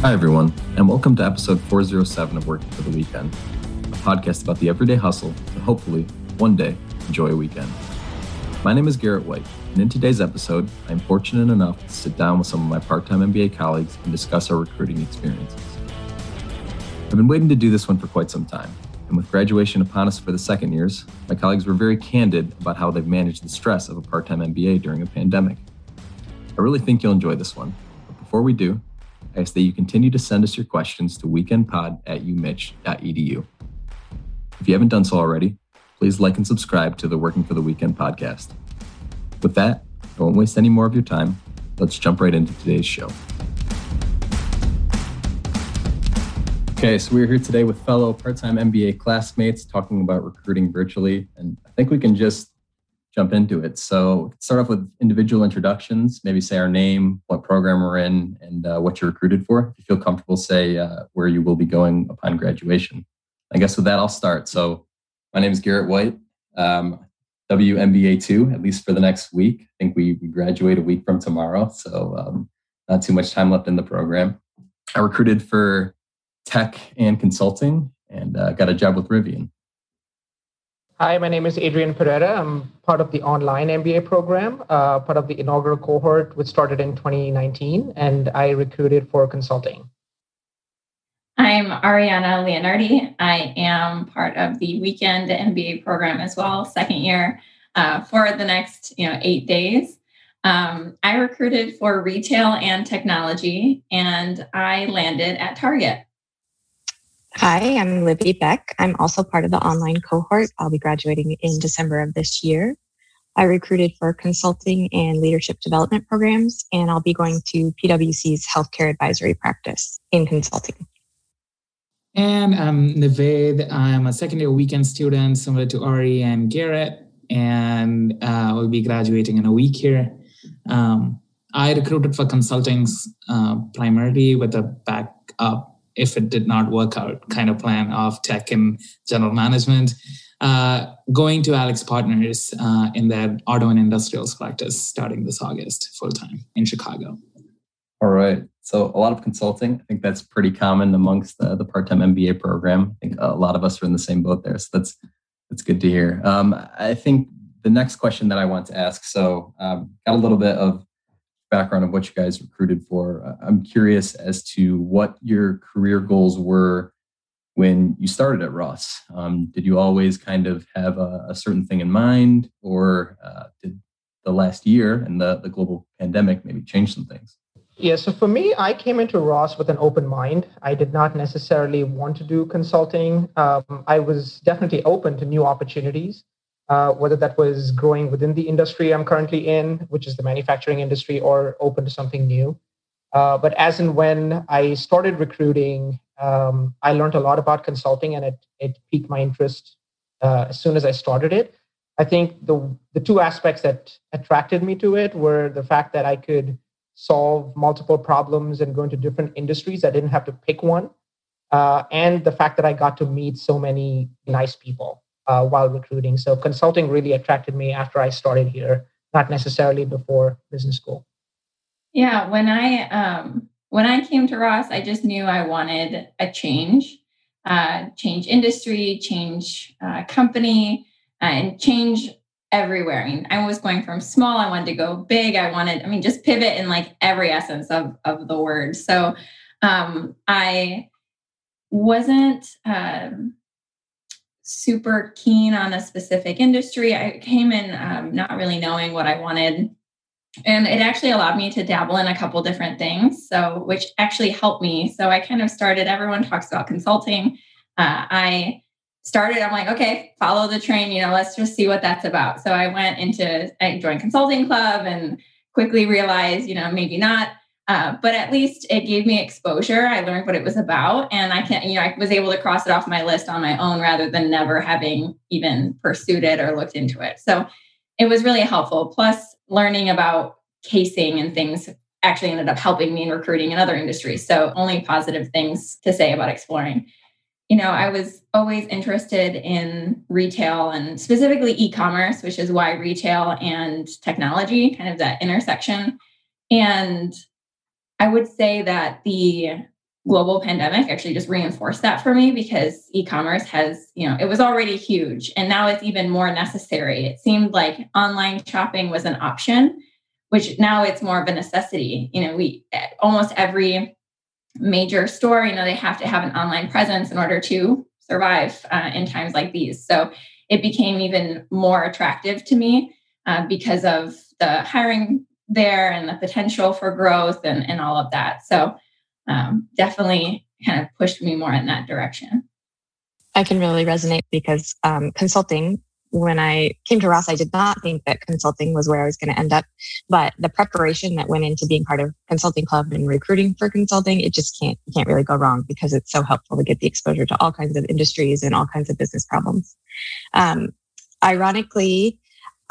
Hi, everyone, and welcome to episode 407 of Working for the Weekend, a podcast about the everyday hustle to hopefully, one day, enjoy a weekend. My name is Garrett White, and in today's episode, I am fortunate enough to sit down with some of my part time MBA colleagues and discuss our recruiting experiences. I've been waiting to do this one for quite some time, and with graduation upon us for the second years, my colleagues were very candid about how they've managed the stress of a part time MBA during a pandemic. I really think you'll enjoy this one, but before we do, I ask that you continue to send us your questions to weekendpod at umich.edu. If you haven't done so already, please like and subscribe to the Working for the Weekend podcast. With that, I won't waste any more of your time. Let's jump right into today's show. Okay, so we're here today with fellow part time MBA classmates talking about recruiting virtually, and I think we can just jump into it. So, start off with individual introductions, maybe say our name, what program we're in, and uh, what you're recruited for. If you feel comfortable, say uh, where you will be going upon graduation. I guess with that, I'll start. So, my name is Garrett White, um, WMBA 2, at least for the next week. I think we, we graduate a week from tomorrow, so um, not too much time left in the program. I recruited for tech and consulting and uh, got a job with Rivian. Hi, my name is Adrian Pereira. I'm part of the online MBA program, uh, part of the inaugural cohort, which started in 2019, and I recruited for consulting. I'm Ariana Leonardi. I am part of the weekend MBA program as well, second year uh, for the next you know eight days. Um, I recruited for retail and technology, and I landed at Target. Hi, I'm Libby Beck. I'm also part of the online cohort. I'll be graduating in December of this year. I recruited for consulting and leadership development programs, and I'll be going to PwC's healthcare advisory practice in consulting. And I'm Naved. I'm a second year weekend student, similar to Ari and Garrett, and uh, will be graduating in a week here. Um, I recruited for consulting uh, primarily with a backup if it did not work out kind of plan of tech and general management. Uh, going to AlixPartners uh, in their auto and industrials practice starting this August full time in Chicago. All right. So a lot of consulting. I think that's pretty common amongst the, the part-time MBA program. I think a lot of us are in the same boat there. So that's that's good to hear. Um, I think the next question that I want to ask. So um, got a little bit of background of what you guys recruited for. Uh, I'm curious as to what your career goals were when you started at Ross. Um, did you always kind of have a, a certain thing in mind, or uh, did the last year and the, the global pandemic maybe change some things? Yeah, so for me, I came into Ross with an open mind. I did not necessarily want to do consulting. Um, I was definitely open to new opportunities, uh, whether that was growing within the industry I'm currently in, which is the manufacturing industry, or open to something new. Uh, but as and when I started recruiting, um, I learned a lot about consulting, and it it piqued my interest uh, as soon as I started it. I think the the two aspects that attracted me to it were the fact that I could solve multiple problems and go into different industries. I didn't have to pick one. Uh, and the fact that I got to meet so many nice people uh, while recruiting. So consulting really attracted me after I started here, not necessarily before business school. Yeah, when I um, when I came to Ross, I just knew I wanted a change, uh, change industry, change uh, company, uh, and change everywhere. I mean, I was going from small, I wanted to go big. I wanted, I mean, just pivot in like every essence of, of the word. So um, I wasn't um, super keen on a specific industry. I came in um, not really knowing what I wanted. And it actually allowed me to dabble in a couple different things, so which actually helped me. So I kind of started. Everyone talks about consulting. Uh, I started i'm like okay follow the train you know let's just see what that's about so i went into i joined consulting club and quickly realized you know maybe not uh, but at least it gave me exposure. I learned what it was about and i can't—you know i was able to cross it off my list on my own rather than never having even pursued it or looked into it. So it was really helpful. Plus learning about casing and things actually ended up helping me in recruiting in other industries. So only positive things to say about exploring. You know, I was always interested in retail and specifically e commerce, which is why retail and technology kind of that intersection. And I would say that the global pandemic actually just reinforced that for me because e-commerce has you know it was already huge and now it's even more necessary. It seemed like online shopping was an option which now it's more of a necessity. You know we almost every major store you know they have to have an online presence in order to survive uh, in times like these. So it became even more attractive to me uh, because of the hiring there and the potential for growth and, and all of that so um, definitely kind of pushed me more in that direction. I can really resonate because um, consulting, when I came to Ross, I did not think that consulting was where I was going to end up. But the preparation that went into being part of consulting club and recruiting for consulting, it just can't, can't really go wrong because it's so helpful to get the exposure to all kinds of industries and all kinds of business problems. Um, ironically,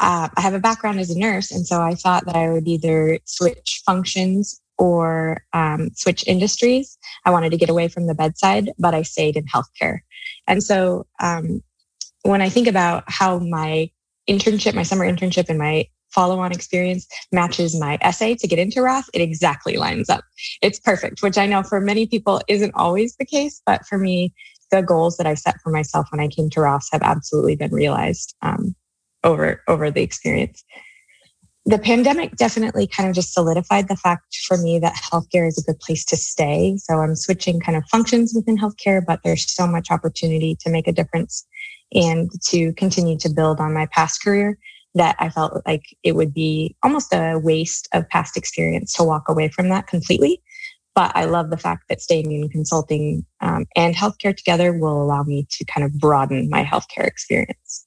uh, I have a background as a nurse, and so I thought that I would either switch functions or um, switch industries. I wanted to get away from the bedside, but I stayed in healthcare. And so um, when I think about how my internship, my summer internship, and my follow on experience matches my essay to get into Ross, it exactly lines up. It's perfect, which I know for many people isn't always the case, but for me, the goals that I set for myself when I came to Ross have absolutely been realized um, over over the experience the pandemic definitely kind of just solidified the fact for me that healthcare is a good place to stay. So I'm switching kind of functions within healthcare, but there's so much opportunity to make a difference and to continue to build on my past career that I felt like it would be almost a waste of past experience to walk away from that completely. But I love the fact that staying in consulting um, and healthcare together will allow me to kind of broaden my healthcare experience.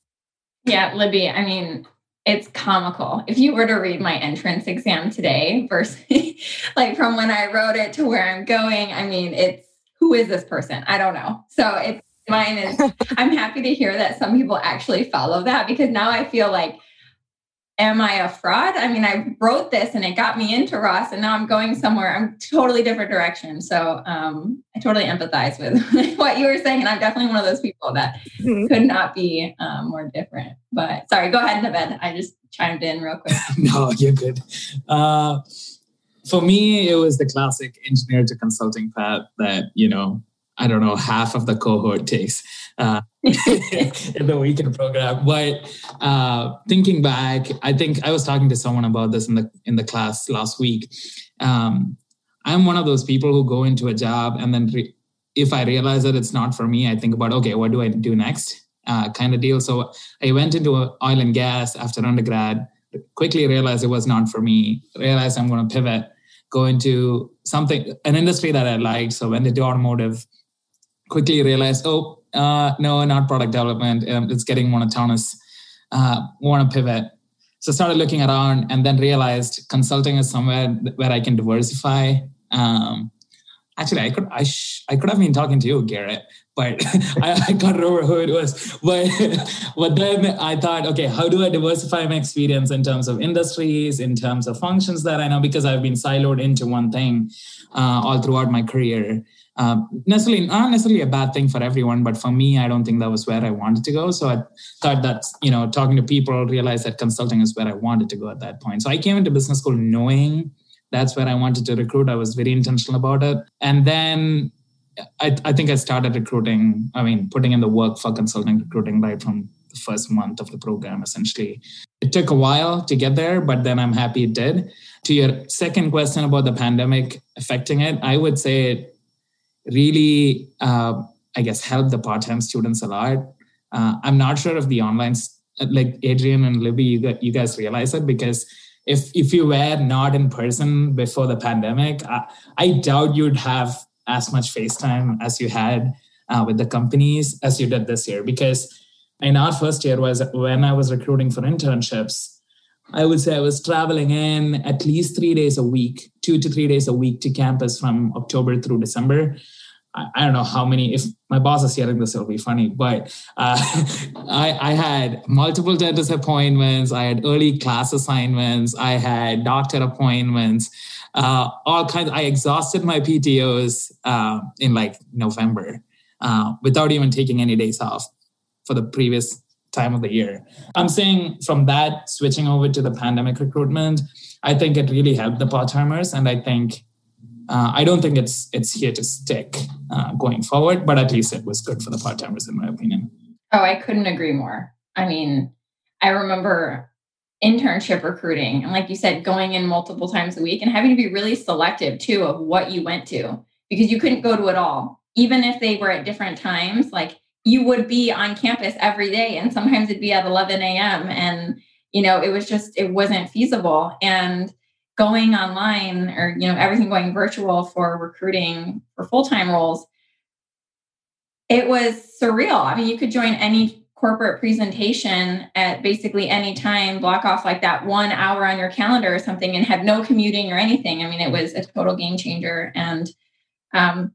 Yeah, Libby, I mean, it's comical. If you were to read my entrance exam today versus like from when I wrote it to where I'm going, I mean, it's who is this person? I don't know. So it's mine is I'm happy to hear that some people actually follow that because now I feel like am I a fraud? I mean, I wrote this and it got me into Ross, and now I'm going somewhere. I'm totally different direction. So um, I totally empathize with what you were saying, and I'm definitely one of those people that mm-hmm. could not be um, more different. But sorry, go ahead, Naved. I just chimed in real quick. no, you're good. Uh, for me, it was the classic engineer to consulting path that you know I don't know, half of the cohort takes uh, in the weekend program. But uh, thinking back, I think I was talking to someone about this in the in the class last week. Um, I'm one of those people who go into a job and then re- if I realize that it's not for me, I think about okay, what do I do next, uh, kind of deal. So I went into oil and gas after undergrad. Quickly realized it was not for me. Realized I'm going to pivot, go into something an industry that I liked. So went into automotive quickly realized, oh, uh, no, not product development. Um, it's getting monotonous. Uh, want to pivot. So started looking around and then realized consulting is somewhere where I can diversify. Um, actually, I could I, sh- I could have been talking to you, Garrett, but I, I can't remember who it was. But but then I thought, okay, how do I diversify my experience in terms of industries, in terms of functions that I know because I've been siloed into one thing uh, all throughout my career uh, necessarily not necessarily a bad thing for everyone but for me i don't think that was where i wanted to go. So i thought that you know talking to people realized that consulting is where i wanted to go at that point. So i came into business school knowing that's where i wanted to recruit. I was very intentional about it. And then i, I think i started recruiting i mean putting in the work for consulting recruiting right from the first month of the program essentially. It took a while to get there but then i'm happy it did. To your second question about the pandemic affecting it i would say really, uh, I guess, helped the part-time students a lot. Uh, I'm not sure if the online, like Adrian and Libby, you, you guys realize it because if if you were not in person before the pandemic, I, I doubt you'd have as much FaceTime as you had uh, with the companies as you did this year. Because in our first year was when I was recruiting for internships. I would say I was traveling in at least three days a week, two to three days a week to campus from October through December. I, don't know how many. If my boss is hearing this, it'll be funny. But uh, I, I had multiple dentist appointments. I had early class assignments. I had doctor appointments. Uh, all kinds. I exhausted my PTOS uh, in like November. uh, without even taking any days off for the previous time of the year. I'm saying from that switching over to the pandemic recruitment, I think it really helped the part timers, and I think uh, I don't think it's it's here to stick uh, going forward, but at least it was good for the part timers, in my opinion. Oh, I couldn't agree more. I mean, I remember internship recruiting, and like you said, going in multiple times a week and having to be really selective too of what you went to because you couldn't go to it all, even if they were at different times. Like you would be on campus every day, and sometimes it'd be at 11 a.m. and you know it was just it wasn't feasible and going online or you know everything going virtual for recruiting for full-time roles it was surreal. I mean you could join any corporate presentation at basically any time block off like that one hour on your calendar or something and have no commuting or anything. I mean it was a total game changer. And um,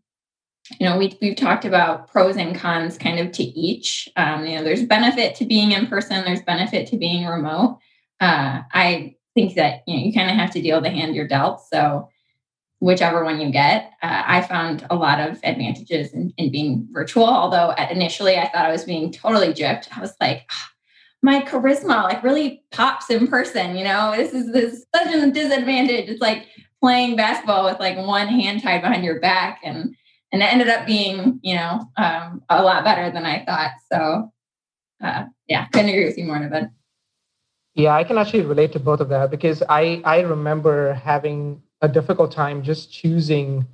you know we, we've talked about pros and cons kind of to each. Um, you know there's benefit to being in person there's benefit to being remote. Uh, i think that you know you kind of have to deal the hand you're dealt. So whichever one you get, uh, I found a lot of advantages in, in, being virtual. Although initially I thought I was being totally gypped. I was like, oh, my charisma like really pops in person. You know, this is this such a disadvantage. It's like playing basketball with like one hand tied behind your back, and and it ended up being you know um, a lot better than I thought. So uh, yeah, couldn't agree with you more, Naved. Yeah, I can actually relate to both of that because I I remember having a difficult time just choosing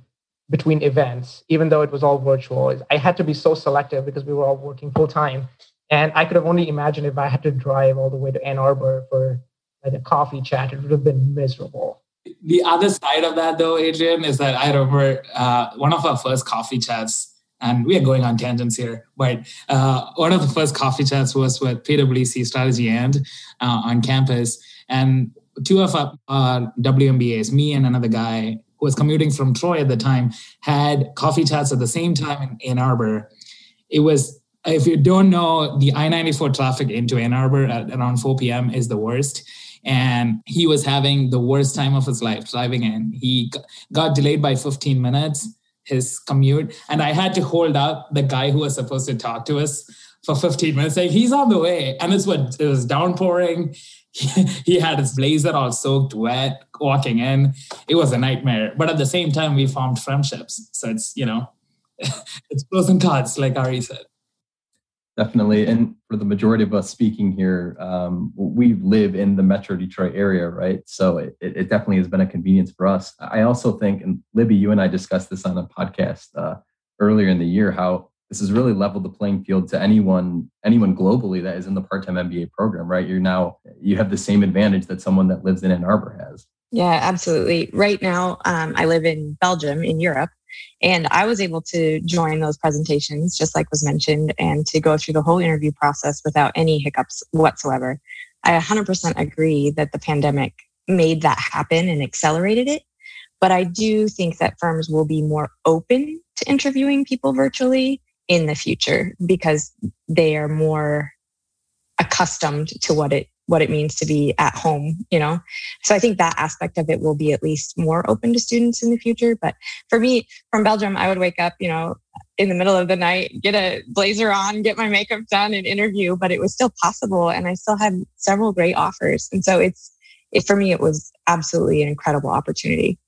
between events, even though it was all virtual. I had to be so selective because we were all working full time, and I could have only imagined if I had to drive all the way to Ann Arbor for like a coffee chat, it would have been miserable. The other side of that, though, Adrian, is that I remember uh, one of our first coffee chats and we are going on tangents here, but uh, one of the first coffee chats was with PwC Strategy and uh, on campus. And two of our uh, WMBAs, me and another guy who was commuting from Troy at the time, had coffee chats at the same time in Ann Arbor. It was, if you don't know, the I 94 traffic into Ann Arbor at around 4 p.m. is the worst and he was having the worst time of his life driving in. He got delayed by 15 minutes his commute. And I had to hold up the guy who was supposed to talk to us for 15 minutes. Like he's on the way. And it's what it was downpouring. He, had his blazer all soaked wet walking in. It was a nightmare. But at the same time, we formed friendships. So it's, you know, it's pros and cons, like Ari said. Definitely. And for the majority of us speaking here, um, we live in the Metro Detroit area, right? So it, it, definitely has been a convenience for us. I also think, and Libby, you and I discussed this on a podcast uh, earlier in the year, how this has really leveled the playing field to anyone anyone globally that is in the part-time MBA program, right? You're now you have the same advantage that someone that lives in Ann Arbor has. Yeah, absolutely. Right now, um, I live in Belgium in Europe, and I was able to join those presentations, just like was mentioned, and to go through the whole interview process without any hiccups whatsoever. I 100% agree that the pandemic made that happen and accelerated it. But I do think that firms will be more open to interviewing people virtually in the future because they are more accustomed to what it what it means to be at home, you know? So I think that aspect of it will be at least more open to students in the future. But for me, from Belgium, I would wake up, you know, in the middle of the night, get a blazer on, get my makeup done and interview, but it was still possible. And I still had several great offers. And so it's, it, for me, it was absolutely an incredible opportunity.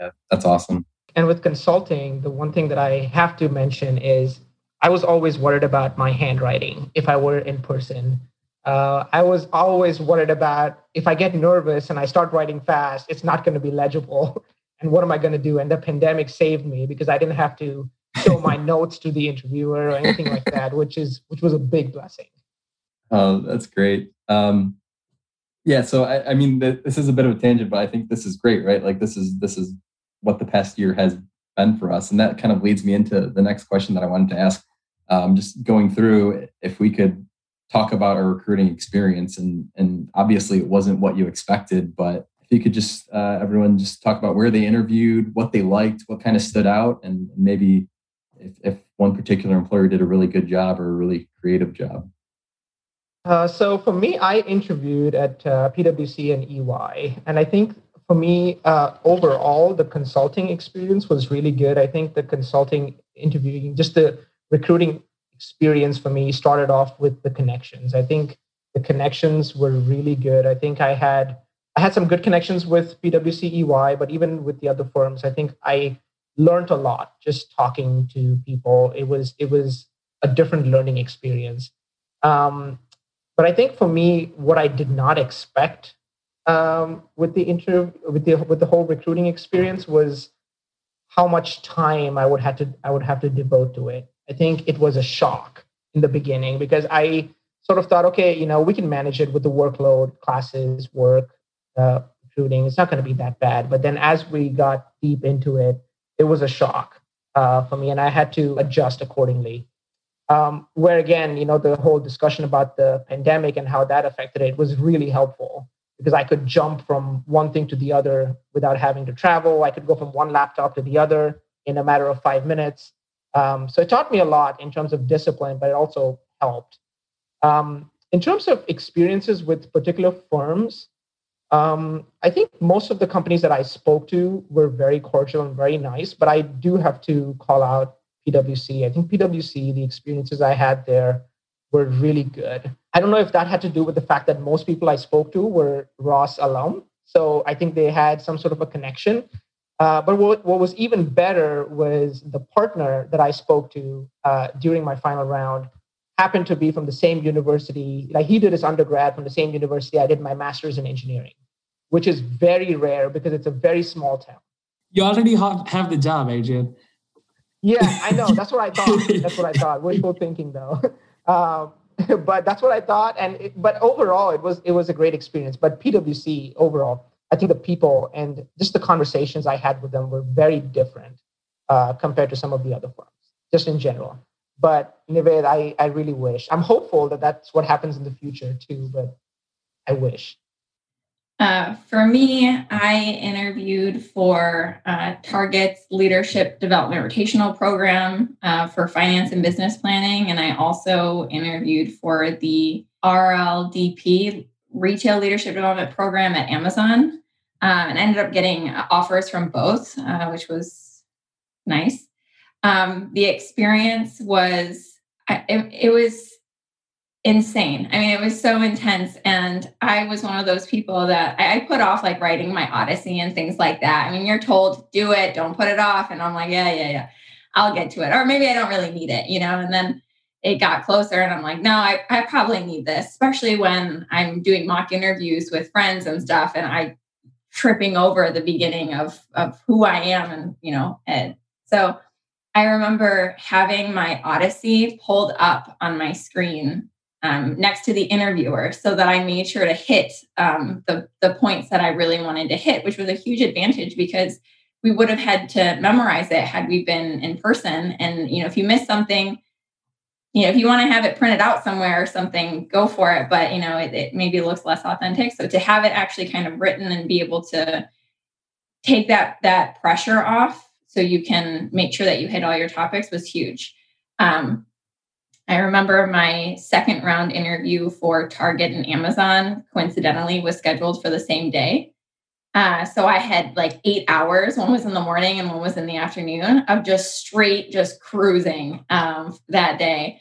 Yeah, that's awesome. And with consulting, the one thing that I have to mention is I was always worried about my handwriting if I were in person uh, I was always worried about if I get nervous and I start writing fast, it's not going to be legible. And what am I going to do? And the pandemic saved me because I didn't have to show my notes to the interviewer or anything like that, which is which was a big blessing. Oh, that's great. Um, yeah, so I, I mean, this is a bit of a tangent, but I think this is great, right? Like this is this is what the past year has been for us, and that kind of leads me into the next question that I wanted to ask. Um, just going through, if we could talk about our recruiting experience. And, and obviously, it wasn't what you expected, but if you could just, uh, everyone just talk about where they interviewed, what they liked, what kind of stood out, and maybe if, if one particular employer did a really good job or a really creative job. Uh, so for me, I interviewed at uh, PwC and EY, and I think for me, uh, overall, the consulting experience was really good. I think the consulting interviewing, just the recruiting experience for me started off with the connections. I think the connections were really good. I think I had I had some good connections with PwC EY, but even with the other firms, I think I learned a lot just talking to people. It was it was a different learning experience. Um, but I think for me, what I did not expect um, with the interview with the with the whole recruiting experience was how much time I would have to I would have to devote to it. I think it was a shock in the beginning because I sort of thought, okay, you know, we can manage it with the workload, classes, work, uh, recruiting. It's not going to be that bad. But then as we got deep into it, it was a shock uh, for me, and I had to adjust accordingly. Um, where again, you know, the whole discussion about the pandemic and how that affected it was really helpful because I could jump from one thing to the other without having to travel. I could go from one laptop to the other in a matter of five minutes. Um, so it taught me a lot in terms of discipline, but it also helped. Um, in terms of experiences with particular firms, um, I think most of the companies that I spoke to were very cordial and very nice, but I do have to call out PwC. I think PwC, the experiences I had there were really good. I don't know if that had to do with the fact that most people I spoke to were Ross alum. So I think they had some sort of a connection. Uh, but what, what was even better was the partner that I spoke to uh, during my final round happened to be from the same university. Like he did his undergrad from the same university I did my master's in engineering, which is very rare because it's a very small town. You already have the job, Adrian. Yeah, I know. That's what I thought. That's what I thought. Wishful thinking, though. Um, but that's what I thought. And it, but overall, it was it was a great experience. But PwC overall, I think the people and just the conversations I had with them were very different uh, compared to some of the other firms, just in general. But Naved, I I really wish. I'm hopeful that that's what happens in the future too. But I wish. Uh, for me, I interviewed for uh, Target's Leadership Development Rotational Program uh, for Finance and Business Planning. And I also interviewed for the RLDP Retail Leadership Development Program at Amazon. Um, and I ended up getting offers from both, uh, which was nice. Um, the experience was, it, it was insane. I mean, it was so intense. And I was one of those people that I put off like writing my Odyssey and things like that. I mean, you're told, do it, don't put it off. And I'm like, yeah, yeah, yeah, I'll get to it. Or maybe I don't really need it, you know? And then it got closer and I'm like, no, I, I probably need this, especially when I'm doing mock interviews with friends and stuff. And I tripping over the beginning of, of who I am and, you know, and so I remember having my Odyssey pulled up on my screen um, next to the interviewer so that I made sure to hit um, the, the points that I really wanted to hit, which was a huge advantage because we would have had to memorize it had we been in person. And, you know, if you miss something, you know, if you want to have it printed out somewhere or something, go for it. But, you know, it, it maybe looks less authentic. So to have it actually kind of written and be able to take that, that pressure off so you can make sure that you hit all your topics was huge. Um, I remember my second round interview for Target and Amazon coincidentally was scheduled for the same day. Uh, so I had like eight hours. One was in the morning and one was in the afternoon of just straight, just cruising um, that day.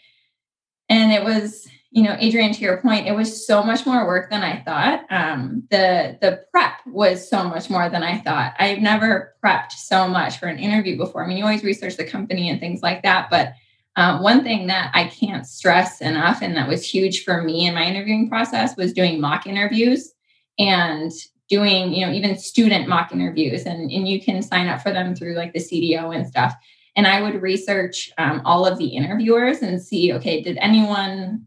And it was, you know, Adrian, to your point, it was so much more work than I thought. Um, the the prep was so much more than I thought. I've never prepped so much for an interview before. I mean, you always research the company and things like that, but um, one thing that I can't stress enough, and that was huge for me in my interviewing process, was doing mock interviews and doing, you know, even student mock interviews. And, and you can sign up for them through like the CDO and stuff. And I would research um, all of the interviewers and see, okay, did anyone,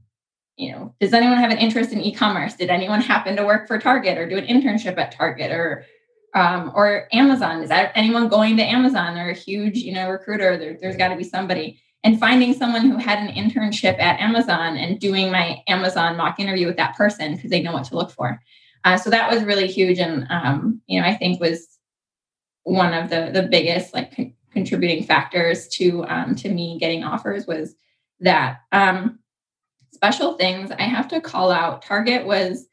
you know, does anyone have an interest in e-commerce? Did anyone happen to work for Target or do an internship at Target or um, or Amazon? Is that anyone going to Amazon? They're a huge, you know, recruiter. There, there's got to be somebody and finding someone who had an internship at Amazon and doing my Amazon mock interview with that person because they know what to look for. Uh, so that was really huge, and um, you know I think was one of the the biggest like con- contributing factors to um, to me getting offers was that um, special things. I have to call out. Target was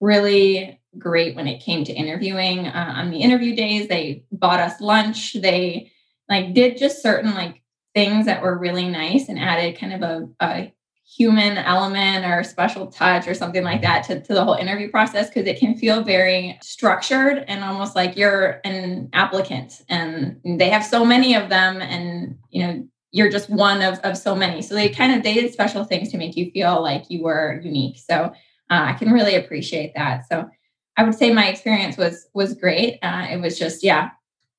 really great when it came to interviewing. Uh, on the interview days, they bought us lunch. They like did just certain like things that were really nice and added kind of a, a human element or special touch or something like that to, to the whole interview process because it can feel very structured and almost like you're an applicant and they have so many of them and you know you're just one of, of so many. So they kind of they did special things to make you feel like you were unique. So uh, i can really appreciate that. So i would say my experience was was great. Uh, it was just yeah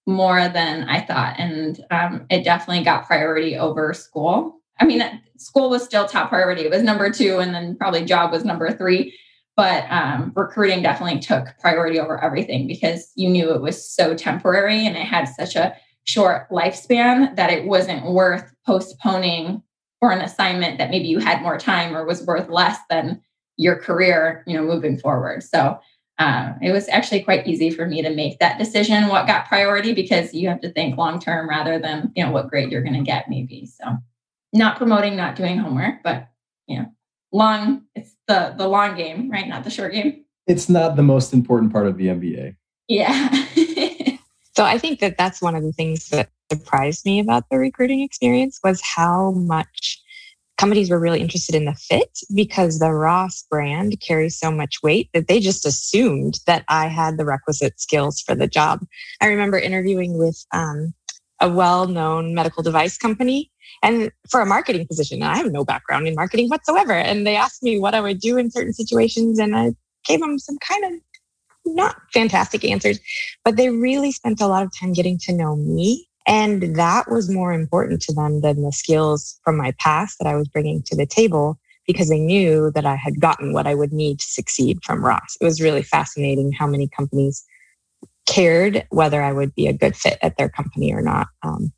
more than i thought. And um, it definitely got priority over school. I mean, school was still top priority. It was number two, and then probably job was number three. But um, recruiting definitely took priority over everything because you knew it was so temporary and it had such a short lifespan that it wasn't worth postponing for an assignment that maybe you had more time or was worth less than your career, you know, moving forward. So uh, it was actually quite easy for me to make that decision what got priority because you have to think long term rather than you know what grade you're going to get maybe. So not promoting not doing homework, but you know, long it's the the long game, right? Not the short game. It's not the most important part of the MBA. Yeah. so I think that that's one of the things that surprised me about the recruiting experience was how much companies were really interested in the fit because the Ross brand carries so much weight that they just assumed that I had the requisite skills for the job. I remember interviewing with um, a well known medical device company and for a marketing position. And I have no background in marketing whatsoever. And they asked me what I would do in certain situations, and I gave them some kind of not fantastic answers, but they really spent a lot of time getting to know me. And that was more important to them than the skills from my past that I was bringing to the table because they knew that I had gotten what I would need to succeed from Ross. It was really fascinating how many companies cared whether I would be a good fit at their company or not. Um,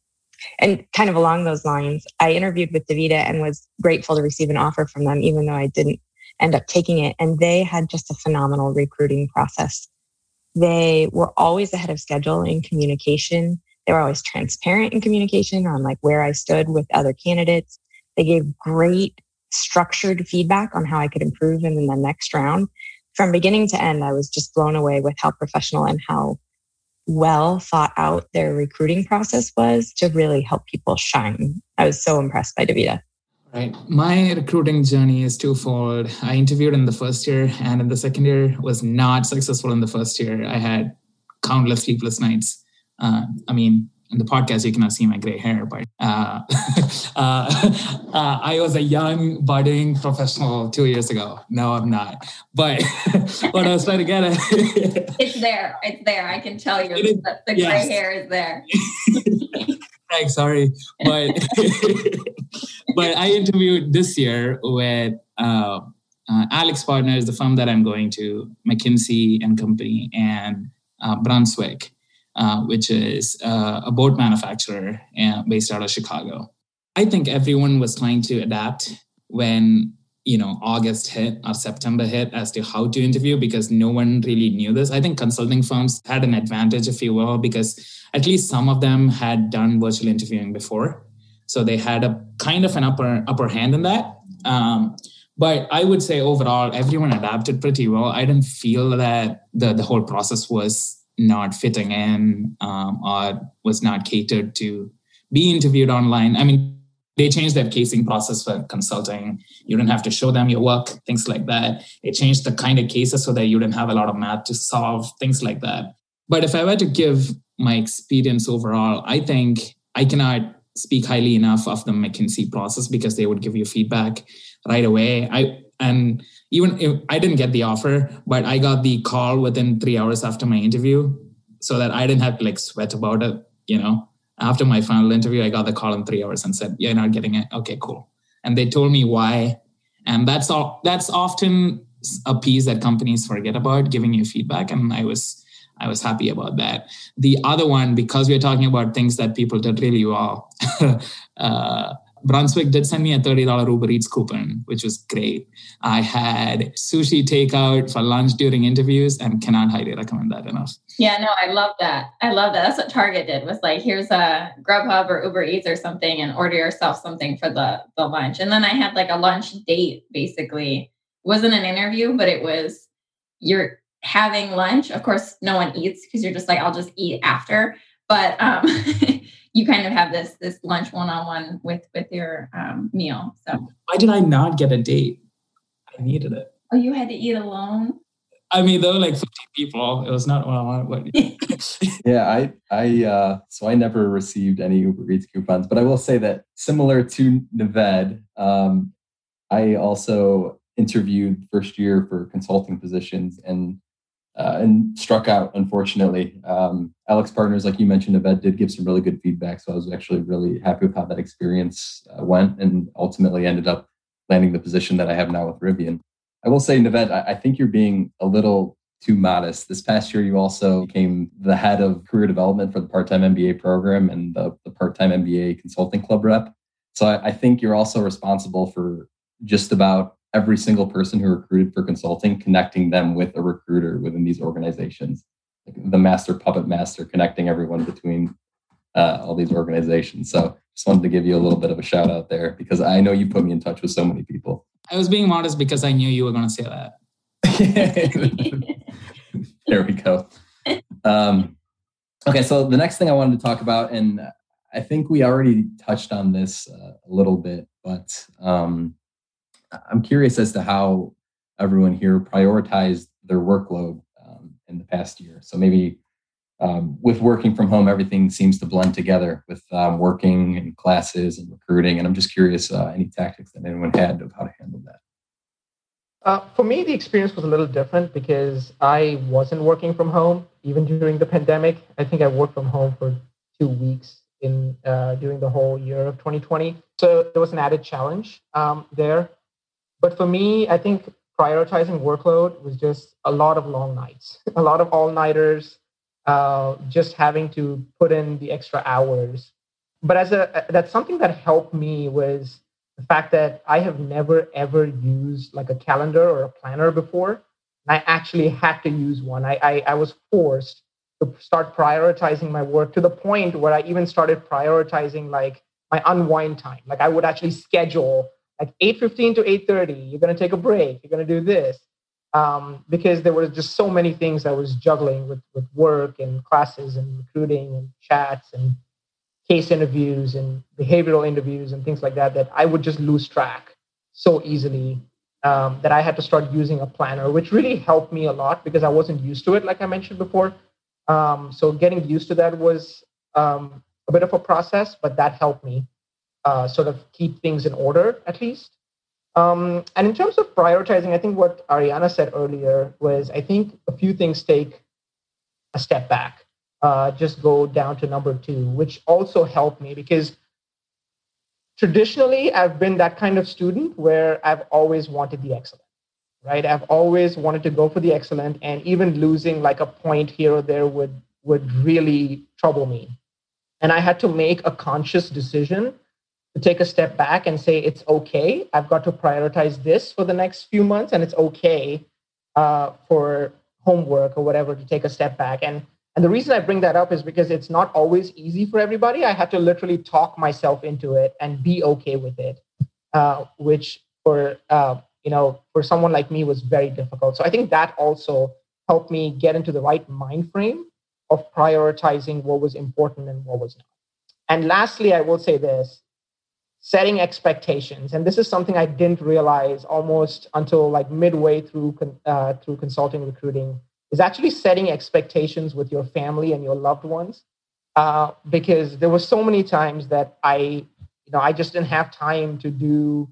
and kind of along those lines, I interviewed with DaVita and was grateful to receive an offer from them, even though I didn't end up taking it. And they had just a phenomenal recruiting process. They were always ahead of schedule in communication. They were always transparent in communication on like where I stood with other candidates. They gave great structured feedback on how I could improve in the next round. From beginning to end, I was just blown away with how professional and how well thought out their recruiting process was to really help people shine. I was so impressed by DaVita. Right. My recruiting journey is twofold. I interviewed in the first year and in the second year was not successful in the first year. I had countless sleepless nights. Uh, I mean, in the podcast you cannot see my gray hair but uh, uh, uh, i was a young budding professional two years ago. No i'm not. But what i was trying to get at it's there. It's there. I can tell you the, the yes. gray hair is there. Thanks sorry. But but i interviewed this year with uh, uh, AlixPartners the firm that i'm going to mckinsey and company and uh, brunswick uh, which is uh, a boat manufacturer uh, based out of Chicago. I think everyone was trying to adapt when you know August hit or September hit as to how to interview because no one really knew this. I think consulting firms had an advantage, if you will, because at least some of them had done virtual interviewing before, so they had a kind of an upper upper hand in that. Um, but I would say overall, everyone adapted pretty well. I didn't feel that the the whole process was not fitting in um, or was not catered to be interviewed online. I mean, they changed their casing process for consulting. You didn't have to show them your work, things like that. They changed the kind of cases so that you didn't have a lot of math to solve, things like that. But if I were to give my experience overall, I think I cannot speak highly enough of the McKinsey process because they would give you feedback right away. I and even if I didn't get the offer, but I got the call within three hours after my interview, so that I didn't have to like sweat about it. You know, after my final interview, I got the call in three hours and said, "You're not getting it." Okay, cool. And they told me why, and that's all. That's often a piece that companies forget about giving you feedback, and I was. I was happy about that. The other one, because we're talking about things that people did really well, uh, Brunswick did send me a $30 Uber Eats coupon, which was great. I had sushi takeout for lunch during interviews and cannot highly recommend that enough. Yeah, no, I love that. I love that. That's what Target did was like, here's a Grubhub or Uber Eats or something and order yourself something for the, the lunch. And then I had like a lunch date basically. It wasn't an interview, but it was you're having lunch. Of course, no one eats because you're just like, I'll just eat after. But um, you kind of have this this lunch one on one with with your um, meal. So Why did I not get a date? I needed it. oh, you had to eat alone. I mean, there were like 15 people. It was not what I wanted. But Yeah, I, I, uh, so I never received any Uber Eats coupons, but I will say that similar to Naved, um, I also interviewed first year for consulting positions and uh, and struck out. Unfortunately, um, AlixPartners, like you mentioned, Naved did give some really good feedback, so I was actually really happy with how that experience uh, went, and ultimately ended up landing the position that I have now with Rivian. I will say, Naved, I, I think you're being a little too modest. This past year, you also became the head of career development for the part time MBA program and the, the part time MBA consulting club rep. So I, I think you're also responsible for just about every single person who recruited for consulting, connecting them with a recruiter within these organizations, like the master puppet master, connecting everyone between uh, all these organizations. So just wanted to give you a little bit of a shout out there because I know you put me in touch with so many people. I was being modest because I knew you were going to say that. there we go. Um, okay, so the next thing I wanted to talk about, and I think we already touched on this uh, a little bit, but um, I'm curious as to how everyone here prioritized their workload um, in the past year. So maybe um, with working from home, everything seems to blend together with um, working and classes and recruiting. And I'm just curious uh, any tactics that anyone had of how to handle that. Uh, for me, the experience was a little different because I wasn't working from home even during the pandemic. I think I worked from home for two weeks in uh, during the whole year of 2020. So there was an added challenge um, there. But for me, I think prioritizing workload was just a lot of long nights, a lot of all nighters, uh, just having to put in the extra hours. But as a that's something that helped me was the fact that I have never ever used like a calendar or a planner before. I actually had to use one. I, I, I was forced to start prioritizing my work to the point where I even started prioritizing like my unwind time. Like I would actually schedule like 8.15 to 8.30, you're going to take a break, you're going to do this. Um, because there were just so many things I was juggling with, with work and classes and recruiting and chats and case interviews and behavioral interviews and things like that that I would just lose track so easily um, that I had to start using a planner, which really helped me a lot because I wasn't used to it, like I mentioned before. Um, so getting used to that was um, a bit of a process, but that helped me uh, sort of keep things in order at least. Um, and in terms of prioritizing, I think what Ariana said earlier was I think a few things take a step back uh, just go down to number two, which also helped me because traditionally I've been that kind of student where I've always wanted the excellent, right? I've always wanted to go for the excellent, and even losing like a point here or there would would really trouble me. And I had to make a conscious decision to take a step back and say it's okay. I've got to prioritize this for the next few months, and it's okay uh, for homework or whatever to take a step back and and the reason I bring that up is because it's not always easy for everybody. I had to literally talk myself into it and be okay with it, uh, which for uh, you know for someone like me was very difficult. So I think that also helped me get into the right mind frame of prioritizing what was important and what was not. And lastly, I will say this: setting expectations. And this is something I didn't realize almost until like midway through uh, through consulting recruiting is actually setting expectations with your family and your loved ones. Uh, because there were so many times that i you know i just didn't have time to do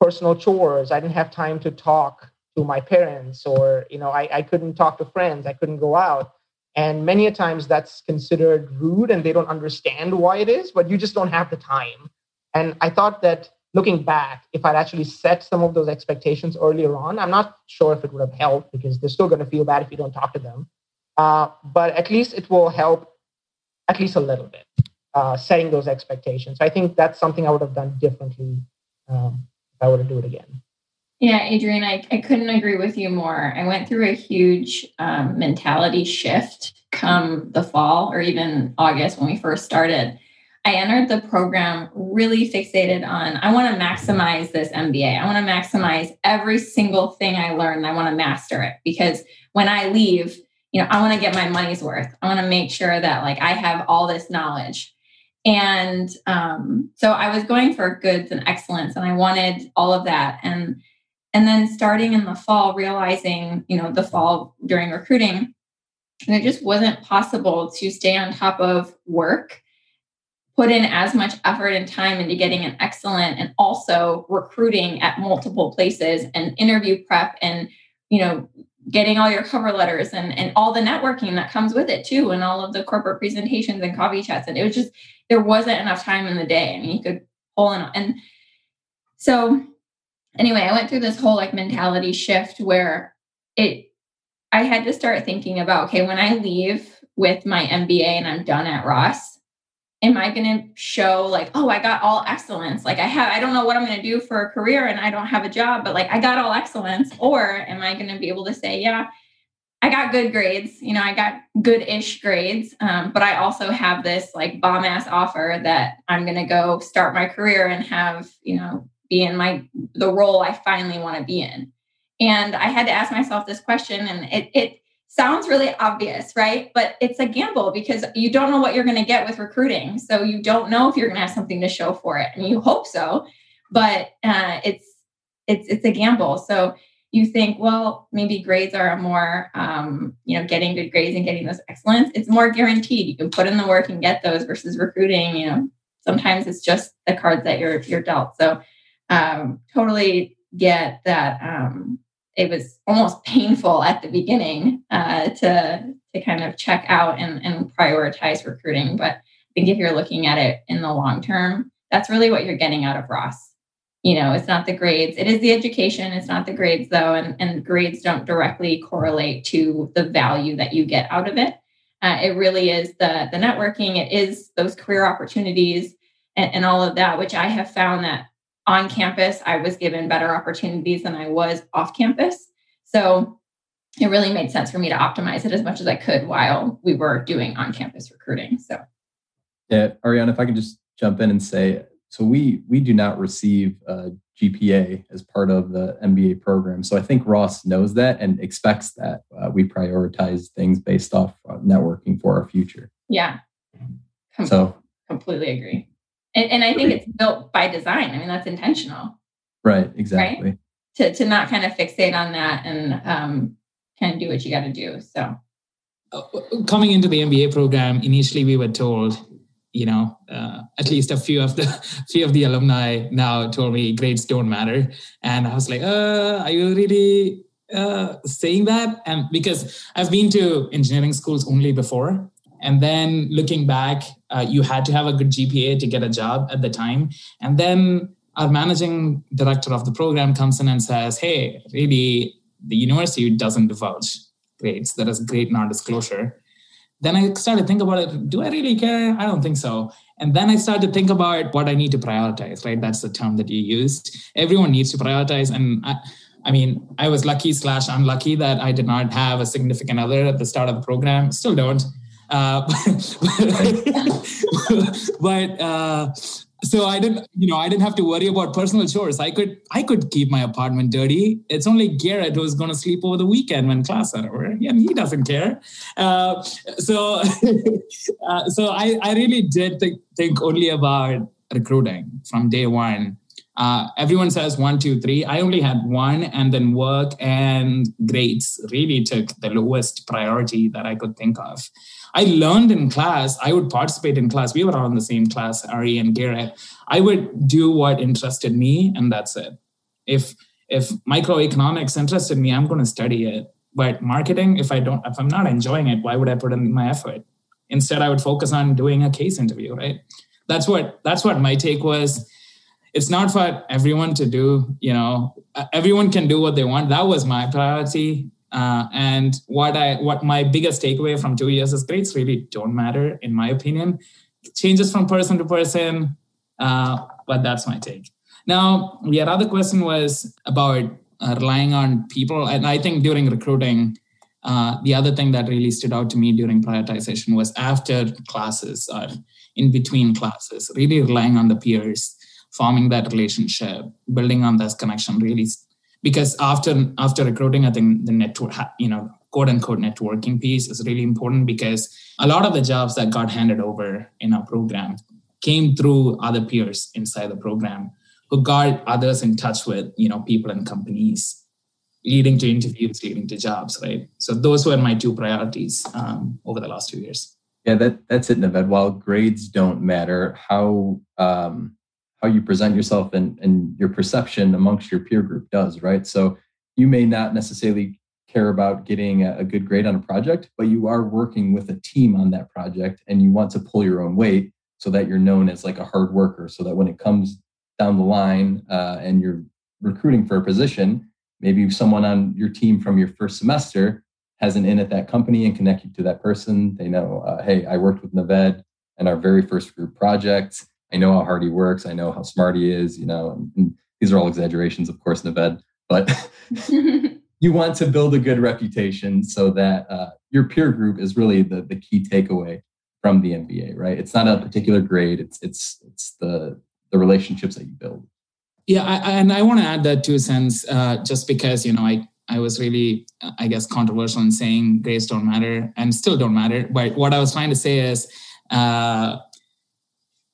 personal chores. I didn't have time to talk to my parents or you know i, I couldn't talk to friends. I couldn't go out. And many a times that's considered rude and they don't understand why it is but you just don't have the time and i thought that looking back, if I'd actually set some of those expectations earlier on, I'm not sure if it would have helped because they're still going to feel bad if you don't talk to them. Uh, but at least it will help at least a little bit, uh, setting those expectations. I think that's something I would have done differently um, if I were to do it again. Yeah, Adrian, I, I couldn't agree with you more. I went through a huge um, mentality shift come the fall or even August when we first started I entered the program really fixated on I want to maximize this MBA. I want to maximize every single thing I learn. I want to master it because when I leave, you know, I want to get my money's worth. I want to make sure that like I have all this knowledge. And um, so I was going for goods and excellence, and I wanted all of that. And and then starting in the fall, realizing, you know, the fall during recruiting, and it just wasn't possible to stay on top of work put in as much effort and time into getting an excellent and also recruiting at multiple places and interview prep and you know getting all your cover letters and and all the networking that comes with it too and all of the corporate presentations and coffee chats. And it was just there wasn't enough time in the day. I mean you could pull in and so anyway i went through this whole like mentality shift where it i had to start thinking about okay when i leave with my mba and i'm done at ross am I going to show like, oh, I got all excellence? Like I have, I don't know what I'm going to do for a career and I don't have a job, but like I got all excellence. Or am I going to be able to say, yeah, I got good grades, you know, I got good ish grades, um, but I also have this like bomb ass offer that I'm going to go start my career and have, you know, be in my, the role I finally want to be in. And I had to ask myself this question and it, it, sounds really obvious, right? But it's a gamble because you don't know what you're going to get with recruiting. So you don't know if you're going to have something to show for it, and you hope so, but uh, it's it's it's a gamble. So you think, well, maybe grades are a more, um, you know, getting good grades and getting those excellence. It's more guaranteed. You can put in the work and get those versus recruiting. You know, sometimes it's just the cards that you're you're dealt. So um, totally get that um, it was almost painful at the beginning uh, to to kind of check out and, and prioritize recruiting. But I think if you're looking at it in the long term, that's really what you're getting out of Ross. You know, it's not the grades, it is the education, it's not the grades though, and, and grades don't directly correlate to the value that you get out of it. Uh, it really is the the networking, it is those career opportunities and, and all of that, which I have found that on campus, I was given better opportunities than I was off campus. So it really made sense for me to optimize it as much as I could while we were doing on campus recruiting. So, yeah, Ariana, if I can just jump in and say, so we we do not receive a GPA as part of the MBA program. So I think Ross knows that and expects that uh, we prioritize things based off uh, networking for our future. Yeah. Com- so completely agree. And, and I think it's built by design. I mean, that's intentional. Right, exactly. Right? To, to not kind of fixate on that and um, kind of do what you got to do. So, uh, coming into the MBA program, initially we were told, you know, uh, at least a few of the few of the alumni now told me grades don't matter, and I was like, uh, are you really uh, saying that? And because I've been to engineering schools only before, and then looking back, uh, you had to have a good GPA to get a job at the time. And then our managing director of the program comes in and says, Hey, really, the university doesn't divulge grades. That is great non disclosure. Then I started to think about it. Do I really care? I don't think so. And then I started to think about what I need to prioritize, right? That's the term that you used. Everyone needs to prioritize. And I, I mean, I was lucky slash unlucky that I did not have a significant other at the start of the program. Still don't. Uh, but uh, so I didn't, you know, I didn't have to worry about personal chores. I could, I could keep my apartment dirty. It's only Garrett who's going to sleep over the weekend when class are over, and he doesn't care. Uh, so, uh, so I, I really did think, think only about recruiting from day one. Uh, everyone says one, two, three. I only had one, and then work and grades really took the lowest priority that I could think of. I learned in class, I would participate in class. We were all in the same class, Ari and Garrett. I would do what interested me, and that's it. If if microeconomics interested me, I'm going to study it. But marketing, if I don't, if I'm not enjoying it, why would I put in my effort? Instead, I would focus on doing a case interview, right? That's what that's what my take was. It's not for everyone to do, you know, everyone can do what they want. That was my priority. Uh, and what I what my biggest takeaway from two years is grades really don't matter in my opinion. It changes from person to person, uh, but that's my take. Now, your other question was about uh, relying on people, and I think during recruiting, uh, the other thing that really stood out to me during prioritization was after classes or in between classes, really relying on the peers, forming that relationship, building on that connection, really. Because after after recruiting, I think the network, you know, quote unquote networking piece is really important because a lot of the jobs that got handed over in our program came through other peers inside the program who got others in touch with you know people and companies leading to interviews leading to jobs right? So those were my two priorities um, over the last two years. Yeah that that's it naved. While grades don't matter how um, how you present yourself and, and your perception amongst your peer group does right? So you may not necessarily care about getting a good grade on a project but you are working with a team on that project and you want to pull your own weight so that you're known as like a hard worker so that when it comes down the line uh, and you're recruiting for a position maybe someone on your team from your first semester has an in at that company and connect you to that person. They know uh, hey i worked with naved and our very first group project i know how hard he works i know how smart he is you know and, and these are all exaggerations of course naved but you want to build a good reputation so that uh, your peer group is really the, the key takeaway from the MBA, right? It's not a particular grade. It's it's it's the the relationships that you build. Yeah, I, and I want to add that too, sense uh, just because you know I I was really I guess controversial in saying grades don't matter and still don't matter. But what I was trying to say is. Uh,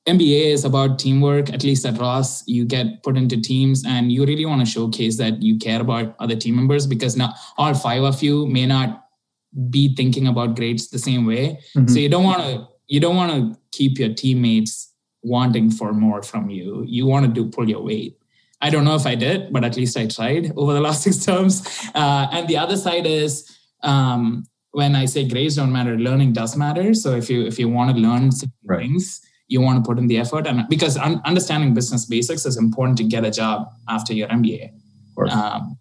MBA is about teamwork. At least at Ross, you get put into teams, and you really want to showcase that you care about other team members because now all five of you may not be thinking about grades the same way. Mm-hmm. So you don't want to you don't want to keep your teammates wanting for more from you. You want to do pull your weight. I don't know if I did, but at least I tried over the last six terms. Uh, and the other side is um, when I say grades don't matter, learning does matter. So if you if you want to learn right. things, you want to put in the effort, and because un- understanding business basics is important to get a job after your MBA. Um,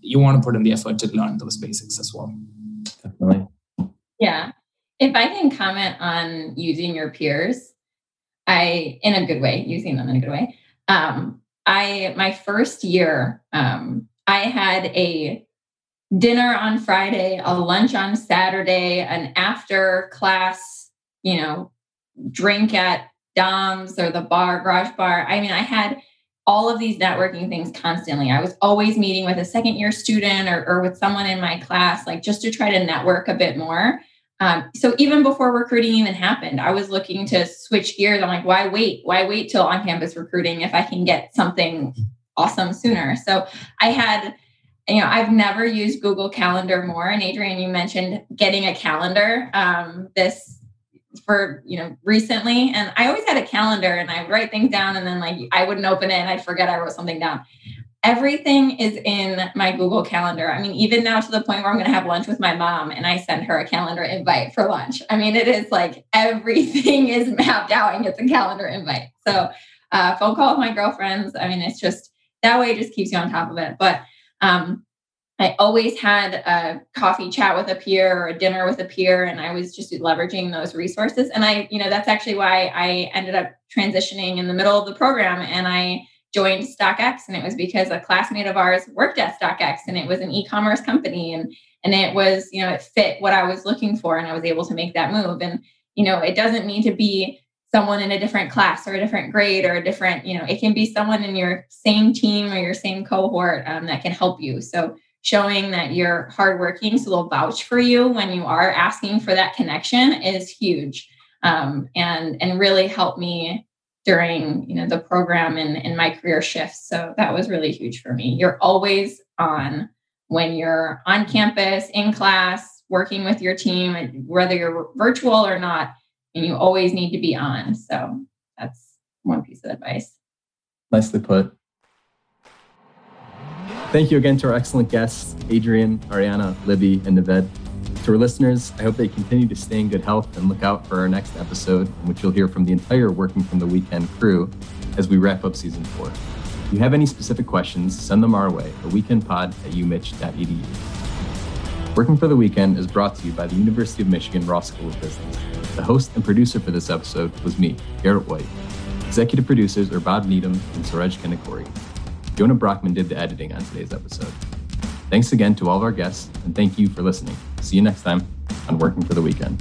you want to put in the effort to learn those basics as well definitely. Yeah. If I can comment on using your peers, I in a good way, using them in a good way. Um, I my first year, um, I had a dinner on Friday, a lunch on Saturday, an after class, you know, drink at Dom's or the bar, garage bar. I mean, I had all of these networking things constantly. I was always meeting with a second year student or, or with someone in my class, like just to try to network a bit more. Um, so even before recruiting even happened, I was looking to switch gears. I'm like, why wait? Why wait till on campus recruiting if I can get something awesome sooner? So I had, you know, I've never used Google Calendar more. And Adrian, you mentioned getting a calendar. Um, this for you know recently and i always had a calendar and i write things down and then like i wouldn't open it and i'd forget i wrote something down. Everything is in my google calendar. I mean even now to the point where i'm going to have lunch with my mom and i send her a calendar invite for lunch. I mean it is like everything is mapped out and gets a calendar invite. So uh, phone call with my girlfriends i mean it's just that way it just keeps you on top of it. But um, I always had a coffee chat with a peer or a dinner with a peer, and I was just leveraging those resources. And I, you know, that's actually why I ended up transitioning in the middle of the program and I joined StockX. And it was because a classmate of ours worked at StockX and it was an e commerce company. And, and it was, you know, it fit what I was looking for. And I was able to make that move. And, you know, it doesn't need to be someone in a different class or a different grade or a different, you know, it can be someone in your same team or your same cohort um, that can help you. So, showing that you're hardworking so they'll vouch for you when you are asking for that connection is huge. Um, and and really helped me during you know the program and, and my career shifts. So that was really huge for me. You're always on when you're on campus in class working with your team whether you're virtual or not and you always need to be on. So that's one piece of advice. Nicely put Thank you again to our excellent guests, Adrian, Ariana, Libby, and Naved. To our listeners, I hope they continue to stay in good health and look out for our next episode, in which you'll hear from the entire Working from the Weekend crew as we wrap up season four. If you have any specific questions, send them our way at weekendpod at umich.edu. Working for the Weekend is brought to you by the University of Michigan Ross School of Business. The host and producer for this episode was me, Garrett White. Executive producers are Bob Needham and Suraj Kanakori. Jonah Brockman did the editing on today's episode. Thanks again to all of our guests, and thank you for listening. See you next time on Working for the Weekend.